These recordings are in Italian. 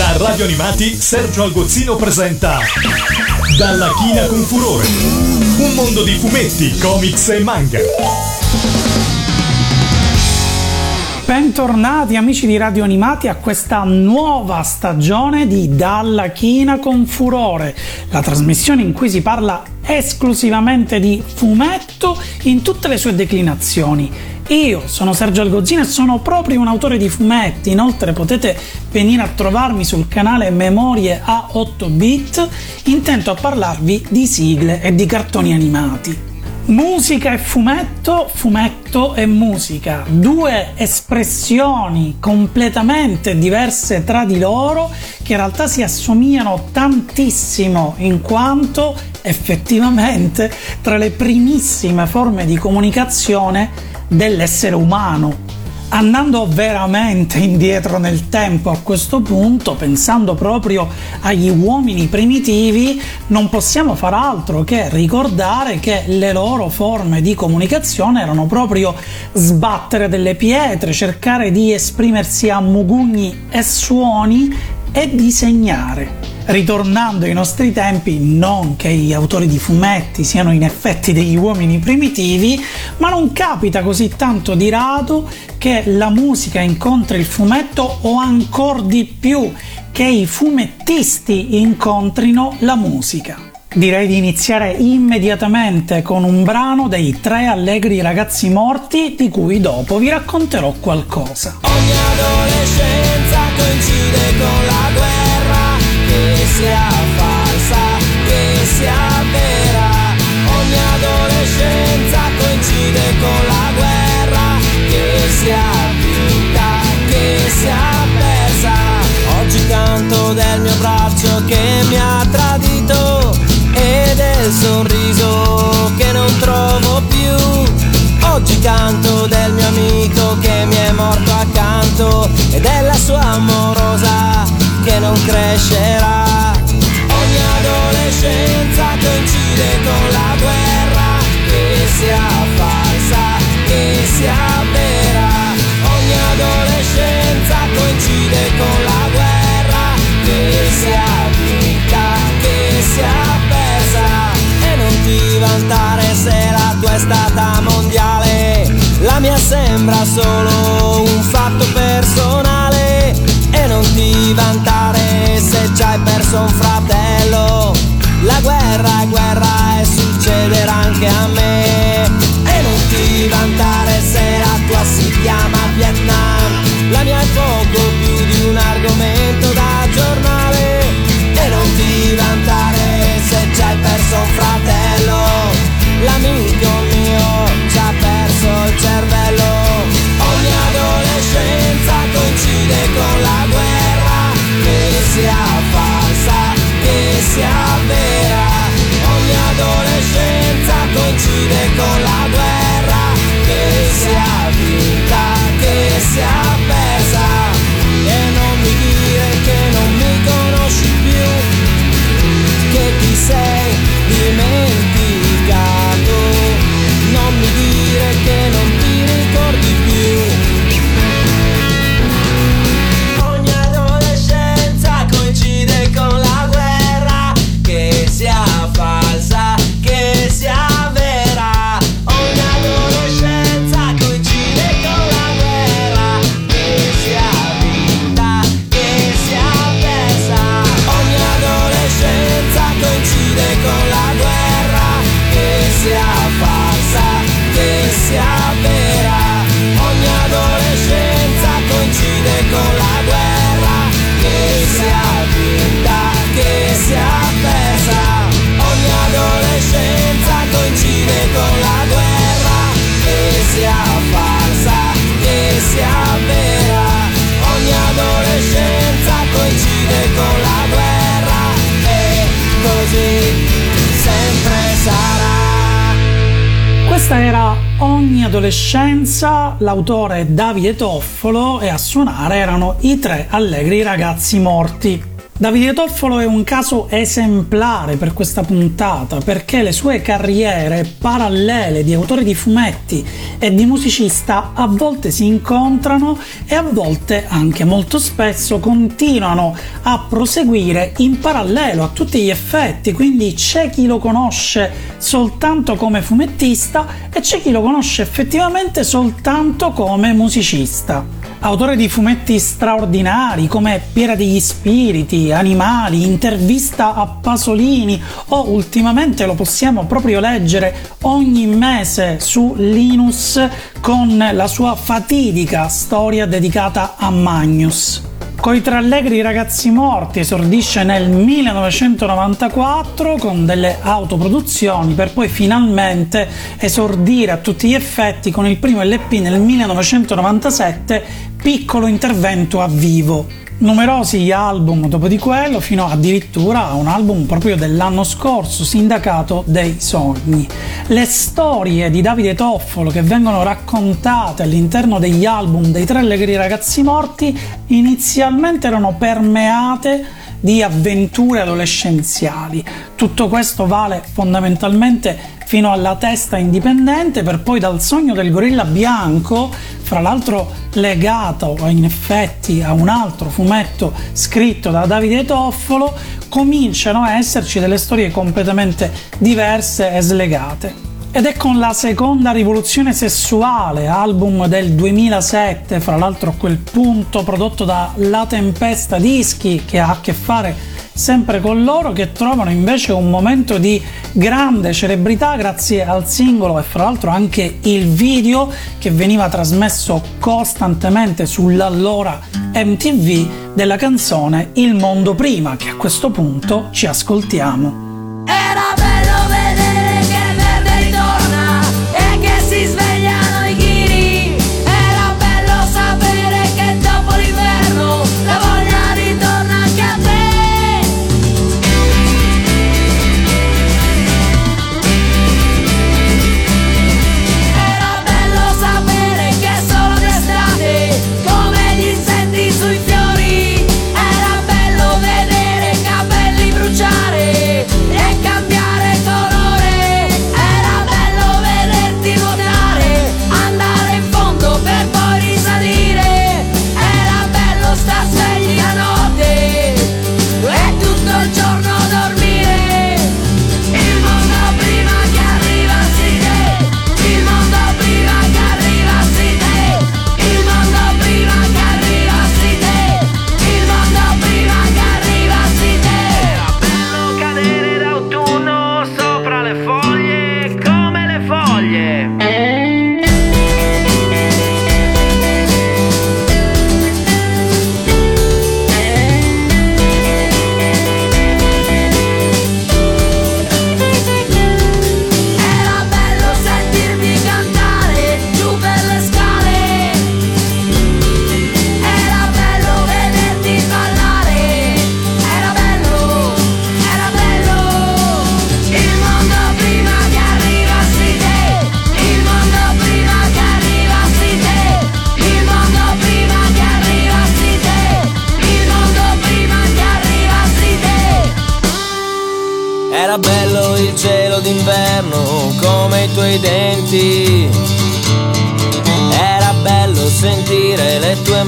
Da Radio Animati Sergio Algozzino presenta Dalla china con furore. Un mondo di fumetti, comics e manga. Bentornati amici di Radio Animati a questa nuova stagione di Dalla China con Furore, la trasmissione in cui si parla esclusivamente di fumetto in tutte le sue declinazioni. Io sono Sergio Algozzino e sono proprio un autore di fumetti, inoltre potete venire a trovarmi sul canale Memorie a 8 bit, intento a parlarvi di sigle e di cartoni animati. Musica e fumetto, fumetto e musica, due espressioni completamente diverse tra di loro che in realtà si assomigliano tantissimo in quanto effettivamente tra le primissime forme di comunicazione dell'essere umano. Andando veramente indietro nel tempo a questo punto, pensando proprio agli uomini primitivi, non possiamo far altro che ricordare che le loro forme di comunicazione erano proprio sbattere delle pietre, cercare di esprimersi a mugugni e suoni e disegnare. Ritornando ai nostri tempi, non che gli autori di fumetti siano in effetti degli uomini primitivi, ma non capita così tanto di rado che la musica incontri il fumetto o ancora di più che i fumettisti incontrino la musica. Direi di iniziare immediatamente con un brano dei tre allegri ragazzi morti di cui dopo vi racconterò qualcosa. Ogni adolescenza con la guerra, che sia falsa, che sia vera. Ogni adolescenza coincide con la guerra, che sia vinta, che sia persa. Oggi canto del mio braccio che mi ha tradito e del sorriso che non trovo più. Oggi canto del mio amico che mi è morto accanto e della sua amorosa che non crescerà. Ogni adolescenza coincide con la guerra, che sia falsa, che sia vera. Ogni adolescenza coincide con la guerra, che sia vinta, che sia persa. E non ti vantare se la tua è stata mondiale, la mia sembra solo un fatto vantare se ci hai perso un fratello, la guerra è guerra e succederà anche a me. E non ti vantare se la tua si chiama Vietnam, la mia è poco più di un argomento da giornale. E non ti vantare se ci hai perso un fratello, l'amico mio ci ha perso il cervello. Ogni adolescenza coincide con la guerra, sia vera. Ogni adolescenza coincide con la guerra, che sia vinta, che sia persa. E non mi dire che non mi conosci più, che ti sei dimenticato. Adolescenza, l'autore Davide Toffolo e a suonare erano i tre allegri ragazzi morti. Davide Toffolo è un caso esemplare per questa puntata perché le sue carriere parallele di autore di fumetti e di musicista a volte si incontrano e a volte, anche molto spesso, continuano a proseguire in parallelo a tutti gli effetti, quindi c'è chi lo conosce soltanto come fumettista e c'è chi lo conosce effettivamente soltanto come musicista autore di fumetti straordinari come Piera degli Spiriti, Animali, Intervista a Pasolini o ultimamente lo possiamo proprio leggere ogni mese su Linus con la sua fatidica storia dedicata a Magnus. Coi tre allegri ragazzi morti esordisce nel 1994 con delle autoproduzioni per poi finalmente esordire a tutti gli effetti con il primo LP nel 1997, piccolo intervento a vivo numerosi gli album dopo di quello, fino addirittura a un album proprio dell'anno scorso, Sindacato dei Sogni. Le storie di Davide Toffolo che vengono raccontate all'interno degli album dei tre allegri ragazzi morti inizialmente erano permeate di avventure adolescenziali. Tutto questo vale fondamentalmente fino alla testa indipendente per poi dal sogno del gorilla bianco, fra l'altro legato in effetti a un altro fumetto scritto da Davide Toffolo, cominciano a esserci delle storie completamente diverse e slegate. Ed è con la seconda rivoluzione sessuale, album del 2007, fra l'altro a quel punto prodotto da La Tempesta Dischi, che ha a che fare sempre con loro che trovano invece un momento di grande celebrità grazie al singolo e fra l'altro anche il video che veniva trasmesso costantemente sull'allora MTV della canzone Il mondo prima che a questo punto ci ascoltiamo.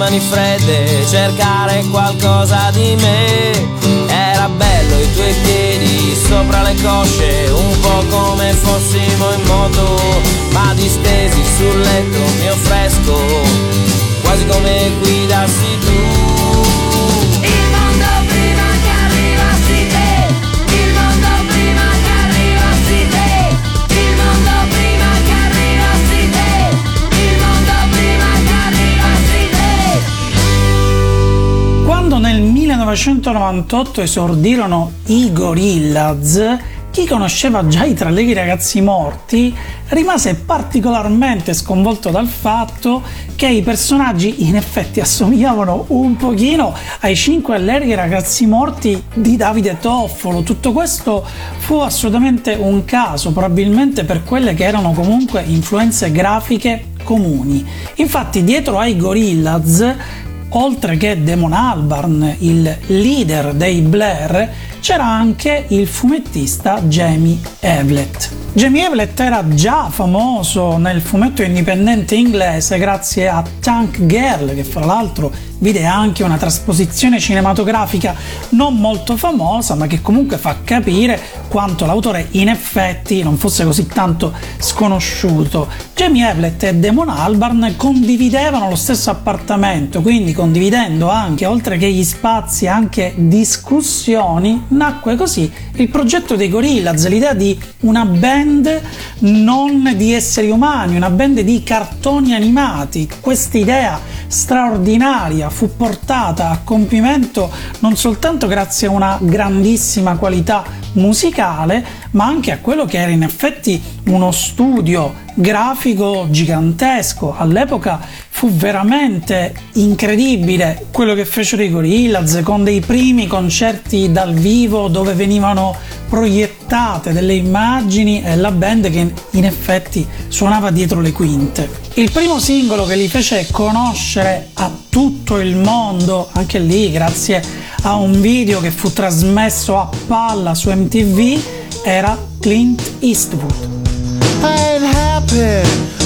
Mani fredde, cercare qualcosa di me. Era bello i tuoi piedi sopra le cosce, un po' come fossimo in moto, ma distesi sul letto mio fresco, quasi come guidassi tu. 1998 esordirono i Gorillaz, chi conosceva già i tralleghi ragazzi morti rimase particolarmente sconvolto dal fatto che i personaggi in effetti assomigliavano un pochino ai cinque allegri ragazzi morti di Davide Toffolo. Tutto questo fu assolutamente un caso, probabilmente per quelle che erano comunque influenze grafiche comuni. Infatti dietro ai Gorillaz oltre che Damon Albarn, il leader dei Blair, c'era anche il fumettista Jamie Evlett. Jamie Evlett era già famoso nel fumetto indipendente inglese grazie a Tank Girl, che fra l'altro vide anche una trasposizione cinematografica non molto famosa, ma che comunque fa capire quanto l'autore in effetti non fosse così tanto sconosciuto. Jamie Evlett e Damon Albarn condividevano lo stesso appartamento, quindi condividendo anche, oltre che gli spazi, anche discussioni, nacque così il progetto dei Gorillaz, l'idea di una band non di esseri umani, una band di cartoni animati. Questa idea straordinaria fu portata a compimento non soltanto grazie a una grandissima qualità musicale, ma anche a quello che era in effetti uno studio grafico gigantesco. All'epoca fu veramente incredibile quello che fecero i Gorillaz con dei primi concerti dal vivo dove venivano proiettate delle immagini e la band che in effetti suonava dietro le quinte. Il primo singolo che li fece conoscere a tutto il mondo, anche lì grazie a un video che fu trasmesso a palla su MTV, era Clint Eastwood. I ain't happy,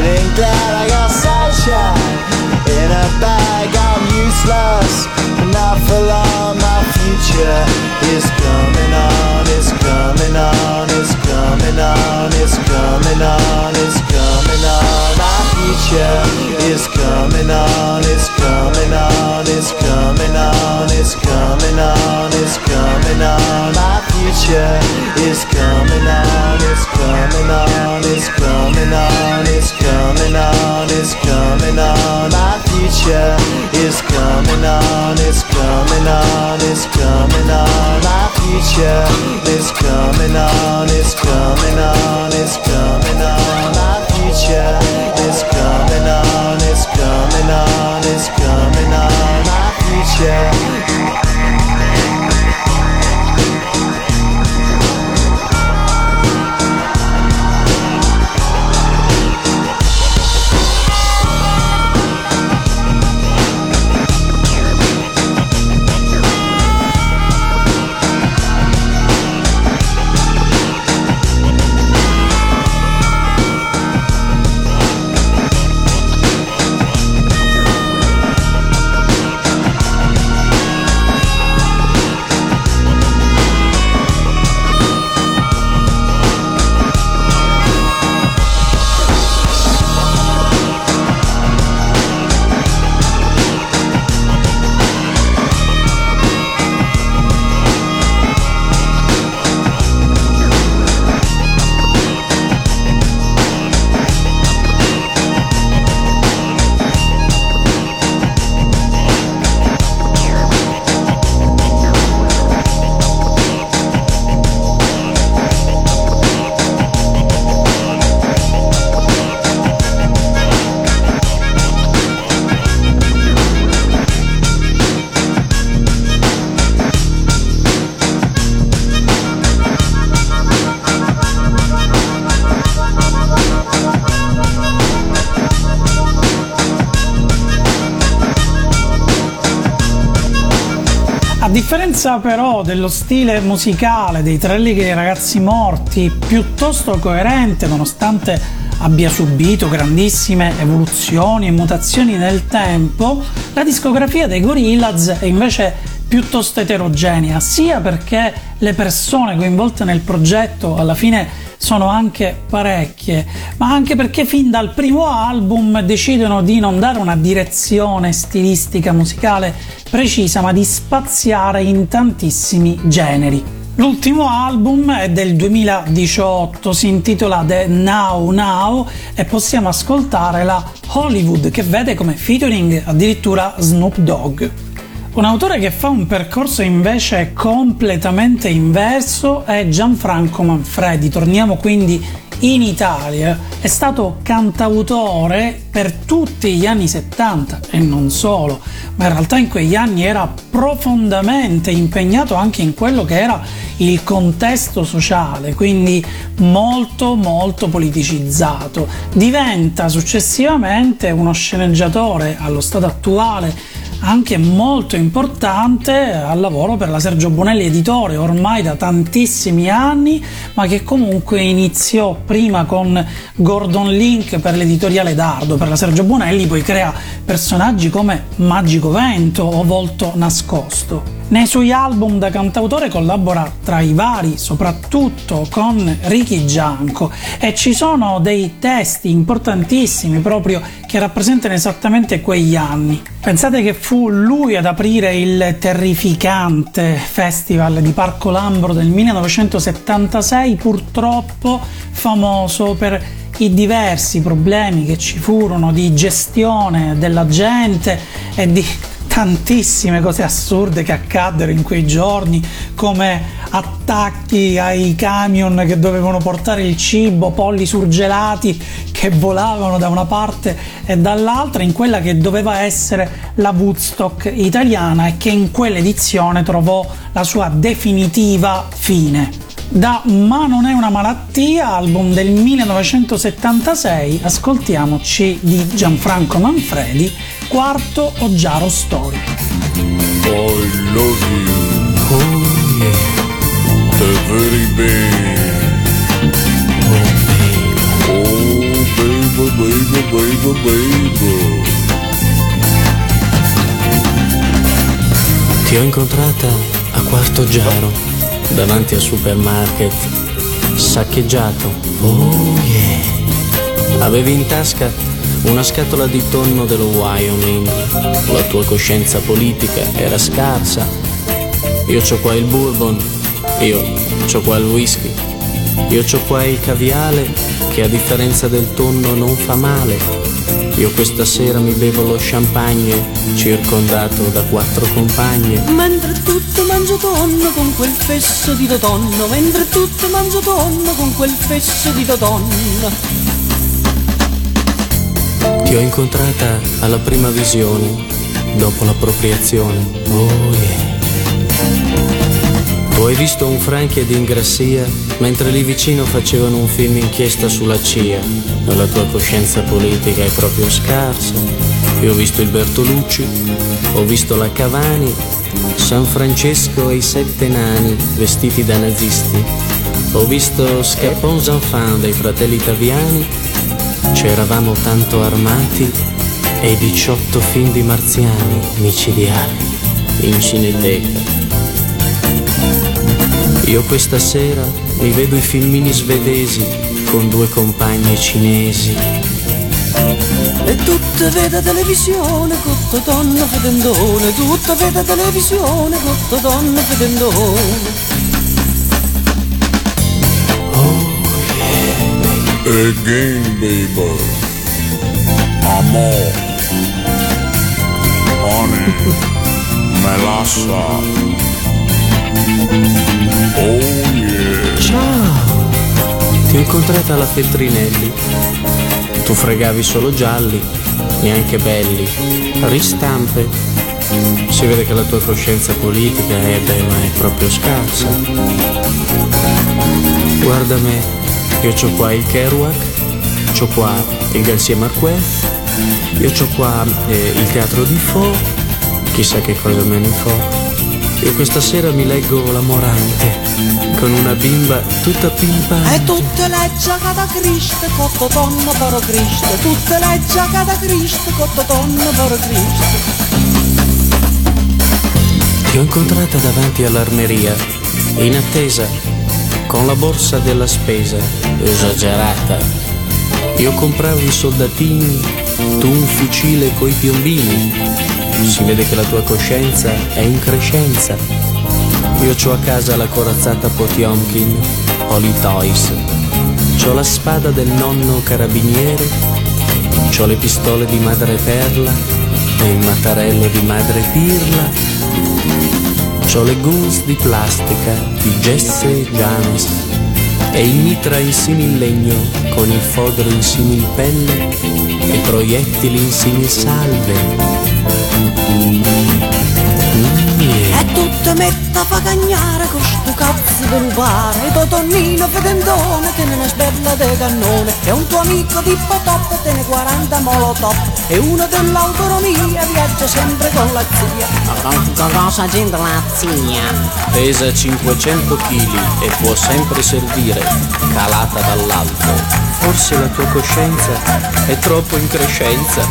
feeling glad I got sunshine in a bag. I'm useless, not for long. Future is coming on. It's coming on. It's coming on. It's coming on. It's coming on. My future is coming on. It's coming on. It's coming on. It's coming on. It's coming on. My future is coming on. It's coming on. It's coming on. It's coming on. It's coming on. My future is coming on. It's coming on. It's coming on. My future is coming on. It's coming on. It's coming on. My future is coming on. It's coming on. It's coming on. My future. Differenza però dello stile musicale dei Tre dei Ragazzi Morti, piuttosto coerente nonostante abbia subito grandissime evoluzioni e mutazioni nel tempo, la discografia dei Gorillaz è invece piuttosto eterogenea, sia perché le persone coinvolte nel progetto alla fine sono anche parecchie, ma anche perché fin dal primo album decidono di non dare una direzione stilistica musicale precisa, ma di spaziare in tantissimi generi. L'ultimo album è del 2018, si intitola The Now Now e possiamo ascoltare la Hollywood che vede come featuring addirittura Snoop Dogg. Un autore che fa un percorso invece completamente inverso è Gianfranco Manfredi. Torniamo quindi in Italia. È stato cantautore per tutti gli anni 70 e non solo, ma in realtà in quegli anni era profondamente impegnato anche in quello che era il contesto sociale, quindi molto molto politicizzato. Diventa successivamente uno sceneggiatore allo stato attuale anche molto importante al lavoro per la Sergio Bonelli Editore, ormai da tantissimi anni, ma che comunque iniziò prima con Gordon Link per l'editoriale Dardo, per la Sergio Bonelli, poi crea personaggi come Magico Vento o Volto Nascosto. Nei suoi album da cantautore collabora tra i vari soprattutto con Ricky Gianco e ci sono dei testi importantissimi proprio che rappresentano esattamente quegli anni. Pensate che fu lui ad aprire il terrificante festival di Parco Lambro del 1976, purtroppo famoso per i diversi problemi che ci furono di gestione della gente e di tantissime cose assurde che accaddero in quei giorni, come attacchi ai camion che dovevano portare il cibo, polli surgelati che volavano da una parte e dall'altra in quella che doveva essere la Woodstock italiana e che in quell'edizione trovò la sua definitiva fine. Da Ma non è una malattia, album del 1976, ascoltiamoci di Gianfranco Manfredi quarto Oggiaro Story. I love you. Oh yeah. The very bad. Oh baby. Oh baby, baby, baby. Ti ho incontrata a Quarto Giaro, davanti al supermarket, saccheggiato. Oh yeah. Avevi in tasca una scatola di tonno dello Wyoming. La tua coscienza politica era scarsa. Io c'ho qua il bourbon, io c'ho qua il whisky, io c'ho qua il caviale che a differenza del tonno non fa male. Io questa sera mi bevo lo champagne, circondato da quattro compagne. Mentre tutto mangio tonno con quel fesso di tonno, mentre tutto mangio tonno con quel fesso di tonno. Ti ho incontrata alla prima visione, dopo l'appropriazione. Oh yeah. Hai visto un Franchi ed Ingrassia, mentre lì vicino facevano un film inchiesta sulla CIA. E la tua coscienza politica è proprio scarsa. Io ho visto il Bertolucci, ho visto la Cavani, San Francesco e i sette nani vestiti da nazisti. Ho visto Scapon Zanfan dei fratelli italiani C'eravamo tanto armati e i 18 film di marziani micidiali in cineteca. Io questa sera mi vedo i filmini svedesi con due compagne cinesi. E tutte vede televisione, tutto donna fedendone, tutte vede televisione, tutto donna fedendone. Again, baby. Amor. Honey. Melassa. Oh yeah. Ciao! Ti ho incontrata alla Feltrinelli. Tu fregavi solo gialli, neanche belli. Ristampe. Si vede che la tua coscienza politica è, beh, ma proprio scarsa. Guarda me, io ho qua il Kerouac, ho qua il Garcia Marquez, io ho qua eh, il teatro di Fo, chissà che cosa me ne fa. Io questa sera mi leggo La Morante con una bimba tutta pimpante. E tutte le giacca da Cristo, cotto tonno per Cristo, tutte le giacca da Cristo, cotto tonno per Cristo. Ti ho incontrata davanti all'armeria, in attesa, con la borsa della spesa, esagerata. Io compravo i soldatini, tu un fucile coi piombini. Si vede che la tua coscienza è in crescenza. Io c'ho a casa la corazzata Potiomkin, Holy Toys. C'ho la spada del nonno carabiniere, c'ho le pistole di madre Perla e il mattarello di madre Pirla. C'ho le goons di plastica di Jesse James e il mitra in simil legno con il fodero in simil pelle e proiettili in simil salve. E tutte metta fa cagnare con sto cazzo di lupare, e tuo tonnino fedendone tiene una sberla de cannone, e un tuo amico di potop tiene 40 molotov, e uno dell'autonomia viaggia sempre con la zia. Con cosa gente la zia? Pesa 500 kg e può sempre servire, calata dall'alto. Forse la tua coscienza è troppo in crescenza.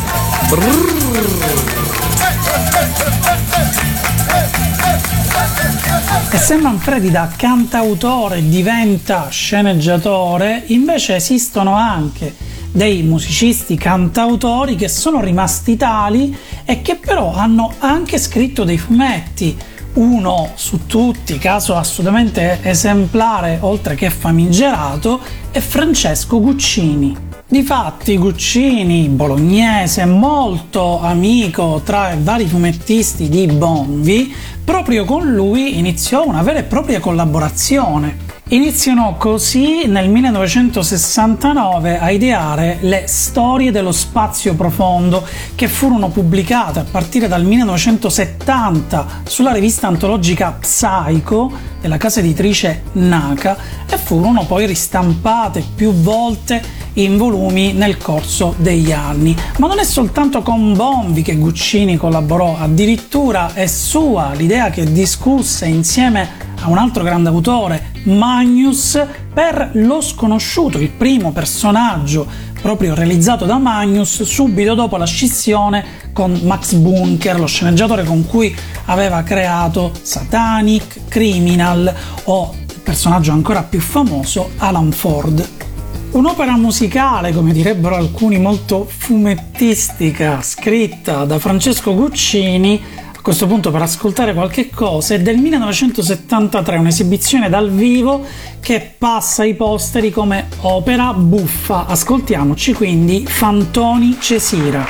E se Manfredi da cantautore diventa sceneggiatore, invece esistono anche dei musicisti cantautori che sono rimasti tali e che però hanno anche scritto dei fumetti. Uno su tutti, caso assolutamente esemplare oltre che famigerato, è Francesco Guccini. Difatti Guccini, bolognese, molto amico tra i vari fumettisti di Bonvi, proprio con lui iniziò una vera e propria collaborazione. Iniziano così nel 1969 a ideare le storie dello spazio profondo che furono pubblicate a partire dal 1970 sulla rivista antologica Psycho della casa editrice Naka e furono poi ristampate più volte in volumi nel corso degli anni. Ma non è soltanto con Bombi che Guccini collaborò, addirittura è sua l'idea che discusse insieme a un altro grande autore, Magnus, per Lo sconosciuto, il primo personaggio proprio realizzato da Magnus subito dopo la scissione con Max Bunker, lo sceneggiatore con cui aveva creato Satanic, Criminal o il personaggio ancora più famoso Alan Ford. Un'opera musicale, come direbbero alcuni, molto fumettistica, scritta da Francesco Guccini, a questo punto per ascoltare qualche cosa, è del 1973, un'esibizione dal vivo che passa ai posteri come opera buffa. Ascoltiamoci quindi Fantoni Cesira.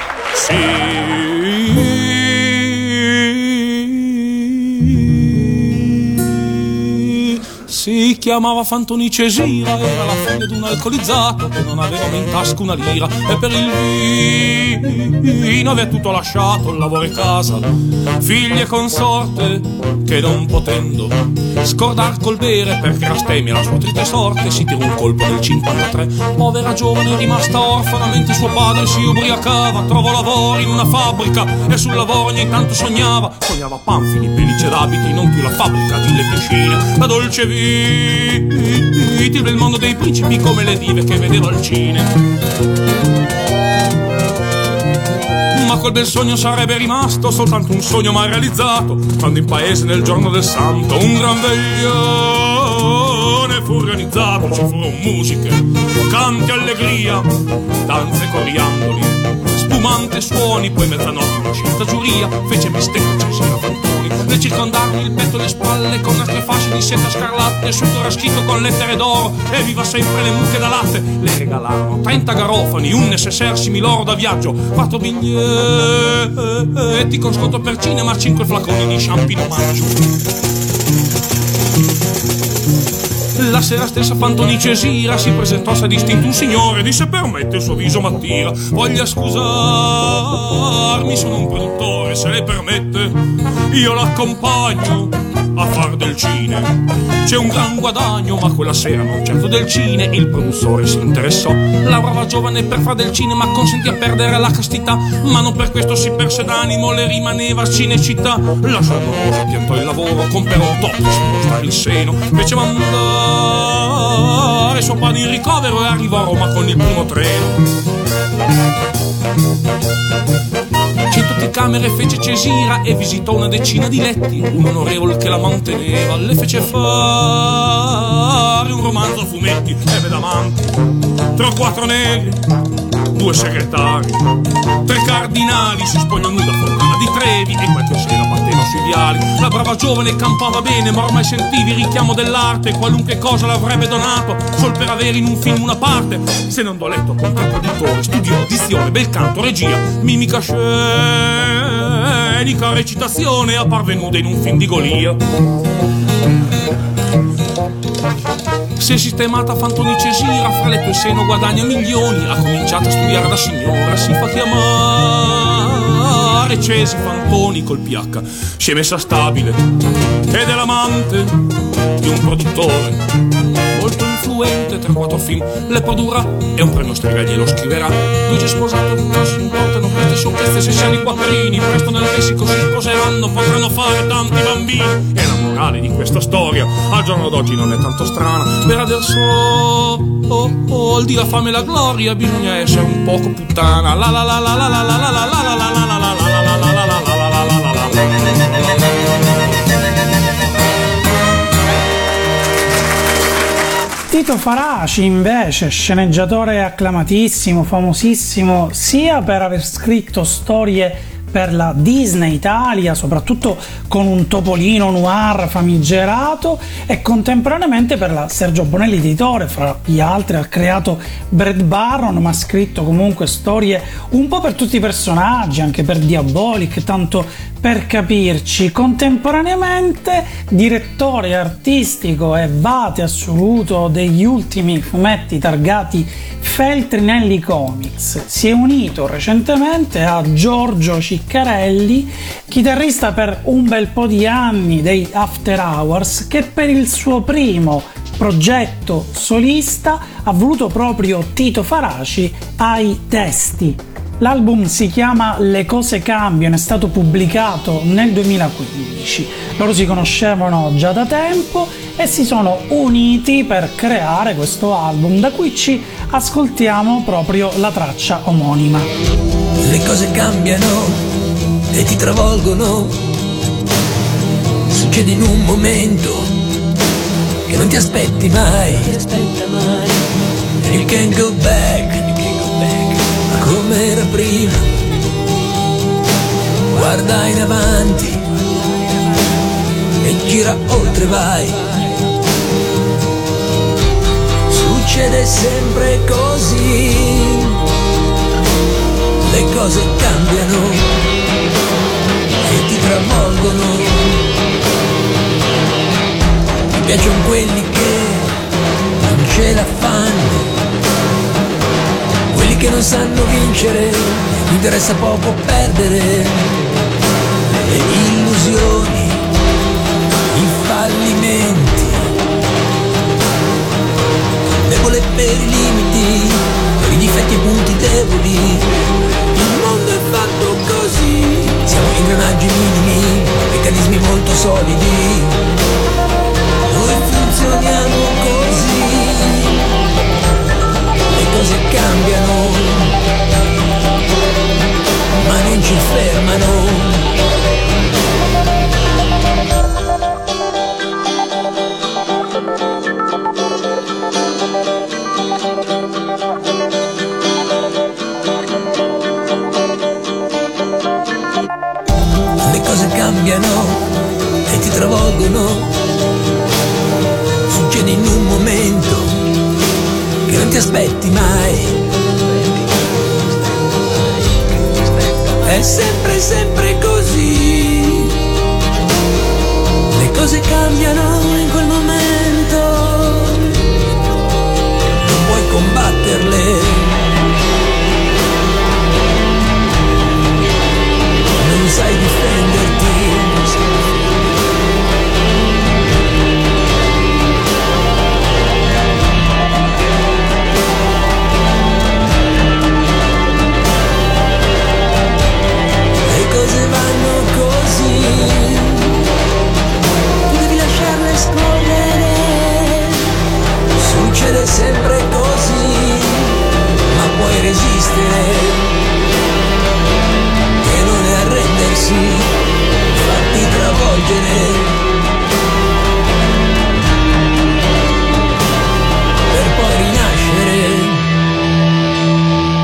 Chiamava Fantoni Cesira, era la figlia di un alcolizzato che non aveva in tasca una lira. E per il vino aveva tutto lasciato, lavoro e casa, figlie e consorte che non potendo scordar col bere perché era stemmia la sua triste sorte si tirò un colpo nel 53 povera giovane rimasta orfana mentre suo padre si ubriacava trovò lavoro in una fabbrica e sul lavoro ogni tanto sognava. Sognava panfili pellicce d'abiti non più la fabbrica di le piscine la dolce vita del mondo dei principi come le dive che vedeva al cinema ma quel bel sogno sarebbe rimasto soltanto un sogno mai realizzato quando in paese nel giorno del santo un gran veglione fu organizzato ci furono musiche canti allegria danze coriandoli spumante suoni poi mezzanotte una scelta giuria fece bistecca cesina fantoni nel circondarmi il petto e le spalle con altre fasce di seta scarlatte sul scritto con lettere d'oro e viva sempre le mucche da latte. Le regalarono 30 garofani un necessaire similoro da viaggio quattro biglietti con sconto per cinema 5 flaconi di champino maggio La sera stessa Fantonice gira Si presentò a distinto un signore Disse permette il suo viso m'attira Voglia scusarmi Sono un produttore Se le permette Io l'accompagno a far del cine. C'è un gran guadagno ma quella sera non certo del cine. Il produttore si interessò La giovane per far del cinema Consentì a perdere la castità. Ma non per questo si perse d'animo Le rimaneva cinecittà. La sua amorosa piantò il lavoro Comperò per stare il seno Fece mandare suo padre in ricovero E arrivò a Roma con il primo treno 100 camere fece Cesira e visitò una decina di letti. Un onorevole che la manteneva le fece fare un romanzo a fumetti. Ebbe davanti tre o quattro negri, due segretari, tre cardinali. Si spogliò nuda Fontana di Trevi e qualche sera batteva sui viali. La brava giovane campava bene, ma ormai sentivi il richiamo dell'arte. Qualunque cosa l'avrebbe donato, sol per avere in un film una parte. Se non do letto con contraddittori, studiò dizione, bel canto, regia, mimica scenica, recitazione, apparve nuda in un film di Golia. È sistemata Fantonice Gira, fra letto e seno guadagna milioni, ha cominciato a studiare da signora, si fa chiamare Cesi Fantoni col PH, si è messa stabile ed è l'amante di un produttore influente, 3-4 film le produrrà e un premio strega glielo scriverà. Lui già sposato, non si importano queste sciocchezze se siano i quattrini, presto nel Messico si sposeranno, potranno fare tanti bambini. E la morale di questa storia al giorno d'oggi non è tanto strana, per adesso oh, oh, al di la fame e la gloria bisogna essere un poco puttana. La la la la la la la la la la la la la Tito Faraci invece, sceneggiatore acclamatissimo, famosissimo, sia per aver scritto storie per la Disney Italia, soprattutto con un topolino noir famigerato e contemporaneamente per la Sergio Bonelli editore, fra gli altri ha creato Brad Barron, ma ha scritto comunque storie un po' per tutti i personaggi, anche per Diabolic, tanto per capirci, contemporaneamente direttore artistico e vate assoluto degli ultimi fumetti targati Feltrinelli Comics, si è unito recentemente a Giorgio Ciccarelli, chitarrista per un bel po' di anni dei After Hours, che per il suo primo progetto solista ha voluto proprio Tito Faraci ai testi L'album si chiama Le cose cambiano, è stato pubblicato nel 2015. Loro si conoscevano già da tempo e si sono uniti per creare questo album, da cui ci ascoltiamo proprio la traccia omonima. Le cose cambiano e ti travolgono. Succede in un momento che non ti aspetti mai. You can't go back come era prima. Guarda in avanti e gira oltre vai. Succede sempre così, le cose cambiano e ti travolgono. Mi piacciono quelli che non ce la fanno che non sanno vincere, mi interessa poco perdere. Le illusioni, i fallimenti, debole per i limiti, per i difetti e i punti deboli. Il mondo è fatto così, siamo ingranaggi minimi, meccanismi molto solidi. Cose cambiano, ma non ci fermano. Le cose cambiano e ti travolgono, succede in un momento non ti aspetti mai. È sempre, sempre così. Le cose cambiano in quel momento. Non puoi combatterle. Non sai di succede sempre così, ma puoi resistere. E non arrendersi, fatti travolgere.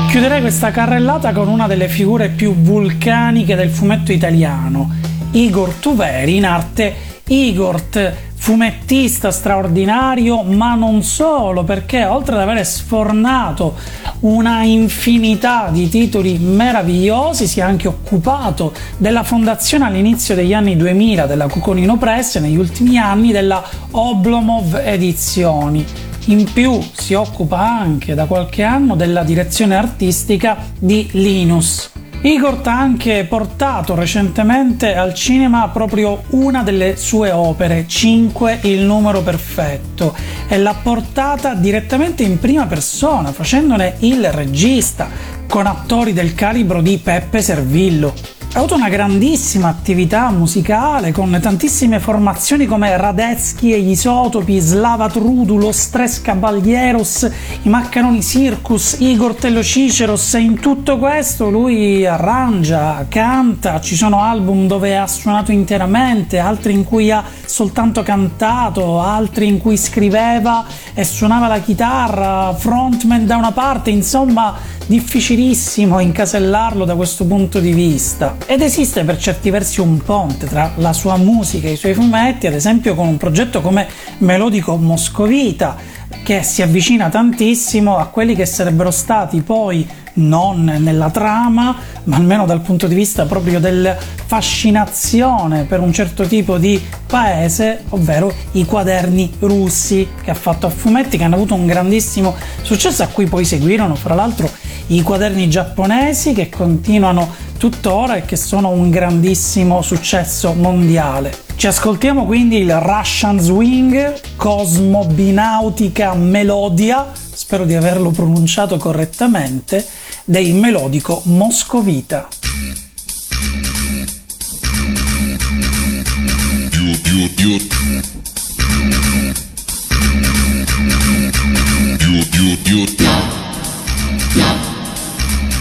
Chiuderei questa carrellata con una delle figure più vulcaniche del fumetto italiano, Igor Tuveri, in arte Igort, fumettista straordinario, ma non solo, perché oltre ad aver sfornato una infinità di titoli meravigliosi, si è anche occupato della fondazione all'inizio degli anni 2000 della Cuconino Press e negli ultimi anni della Oblomov Edizioni. In più si occupa anche da qualche anno della direzione artistica di Linus. Igor ha anche portato recentemente al cinema proprio una delle sue opere, 5 Il numero perfetto, e l'ha portata direttamente in prima persona, facendone il regista, con attori del calibro di Peppe Servillo. Ha avuto una grandissima attività musicale con tantissime formazioni come Radetzky e gli Isotopi, Slava Trudulo, Stress Caballeros, i Maccanoni Circus, Igor Tello Ciceros e in tutto questo lui arrangia, canta, ci sono album dove ha suonato interamente, altri in cui ha soltanto cantato, altri in cui scriveva e suonava la chitarra, frontman da una parte, insomma difficilissimo incasellarlo da questo punto di vista. Ed esiste per certi versi un ponte tra la sua musica e i suoi fumetti, ad esempio con un progetto come Melodico Moscovita, che si avvicina tantissimo a quelli che sarebbero stati poi non nella trama, ma almeno dal punto di vista proprio della fascinazione per un certo tipo di paese, ovvero i quaderni russi che ha fatto a fumetti, che hanno avuto un grandissimo successo, a cui poi seguirono fra l'altro i quaderni giapponesi che continuano tuttora e che sono un grandissimo successo mondiale. Ci ascoltiamo quindi il Russian Swing, Cosmobinautica Melodia, spero di averlo pronunciato correttamente, dei Melodico Moscovita.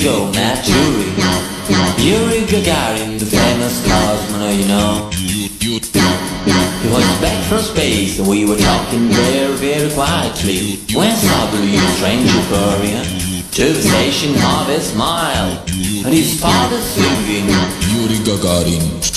ago, met Yuri. Yuri Gagarin, the famous cosmonaut, oh, you know. He was back from space, and we were talking very, very quietly. When suddenly a stranger hurried to the station of a smile, and his father singing, Yuri Gagarin.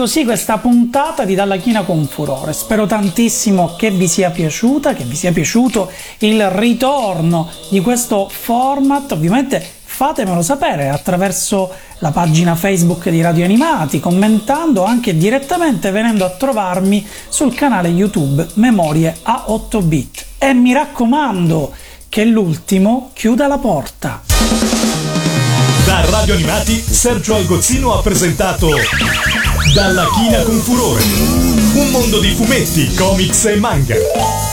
Così questa puntata di Dalla China con Furore. Spero tantissimo che vi sia piaciuta, che vi sia piaciuto il ritorno di questo format. Ovviamente fatemelo sapere attraverso la pagina Facebook di Radio Animati, commentando anche direttamente venendo a trovarmi sul canale YouTube Memorie a 8 bit. E mi raccomando che l'ultimo chiuda la porta. Da Radio Animati, Sergio Algozzino ha presentato Dalla China con Furore. Un mondo di fumetti, comics e manga.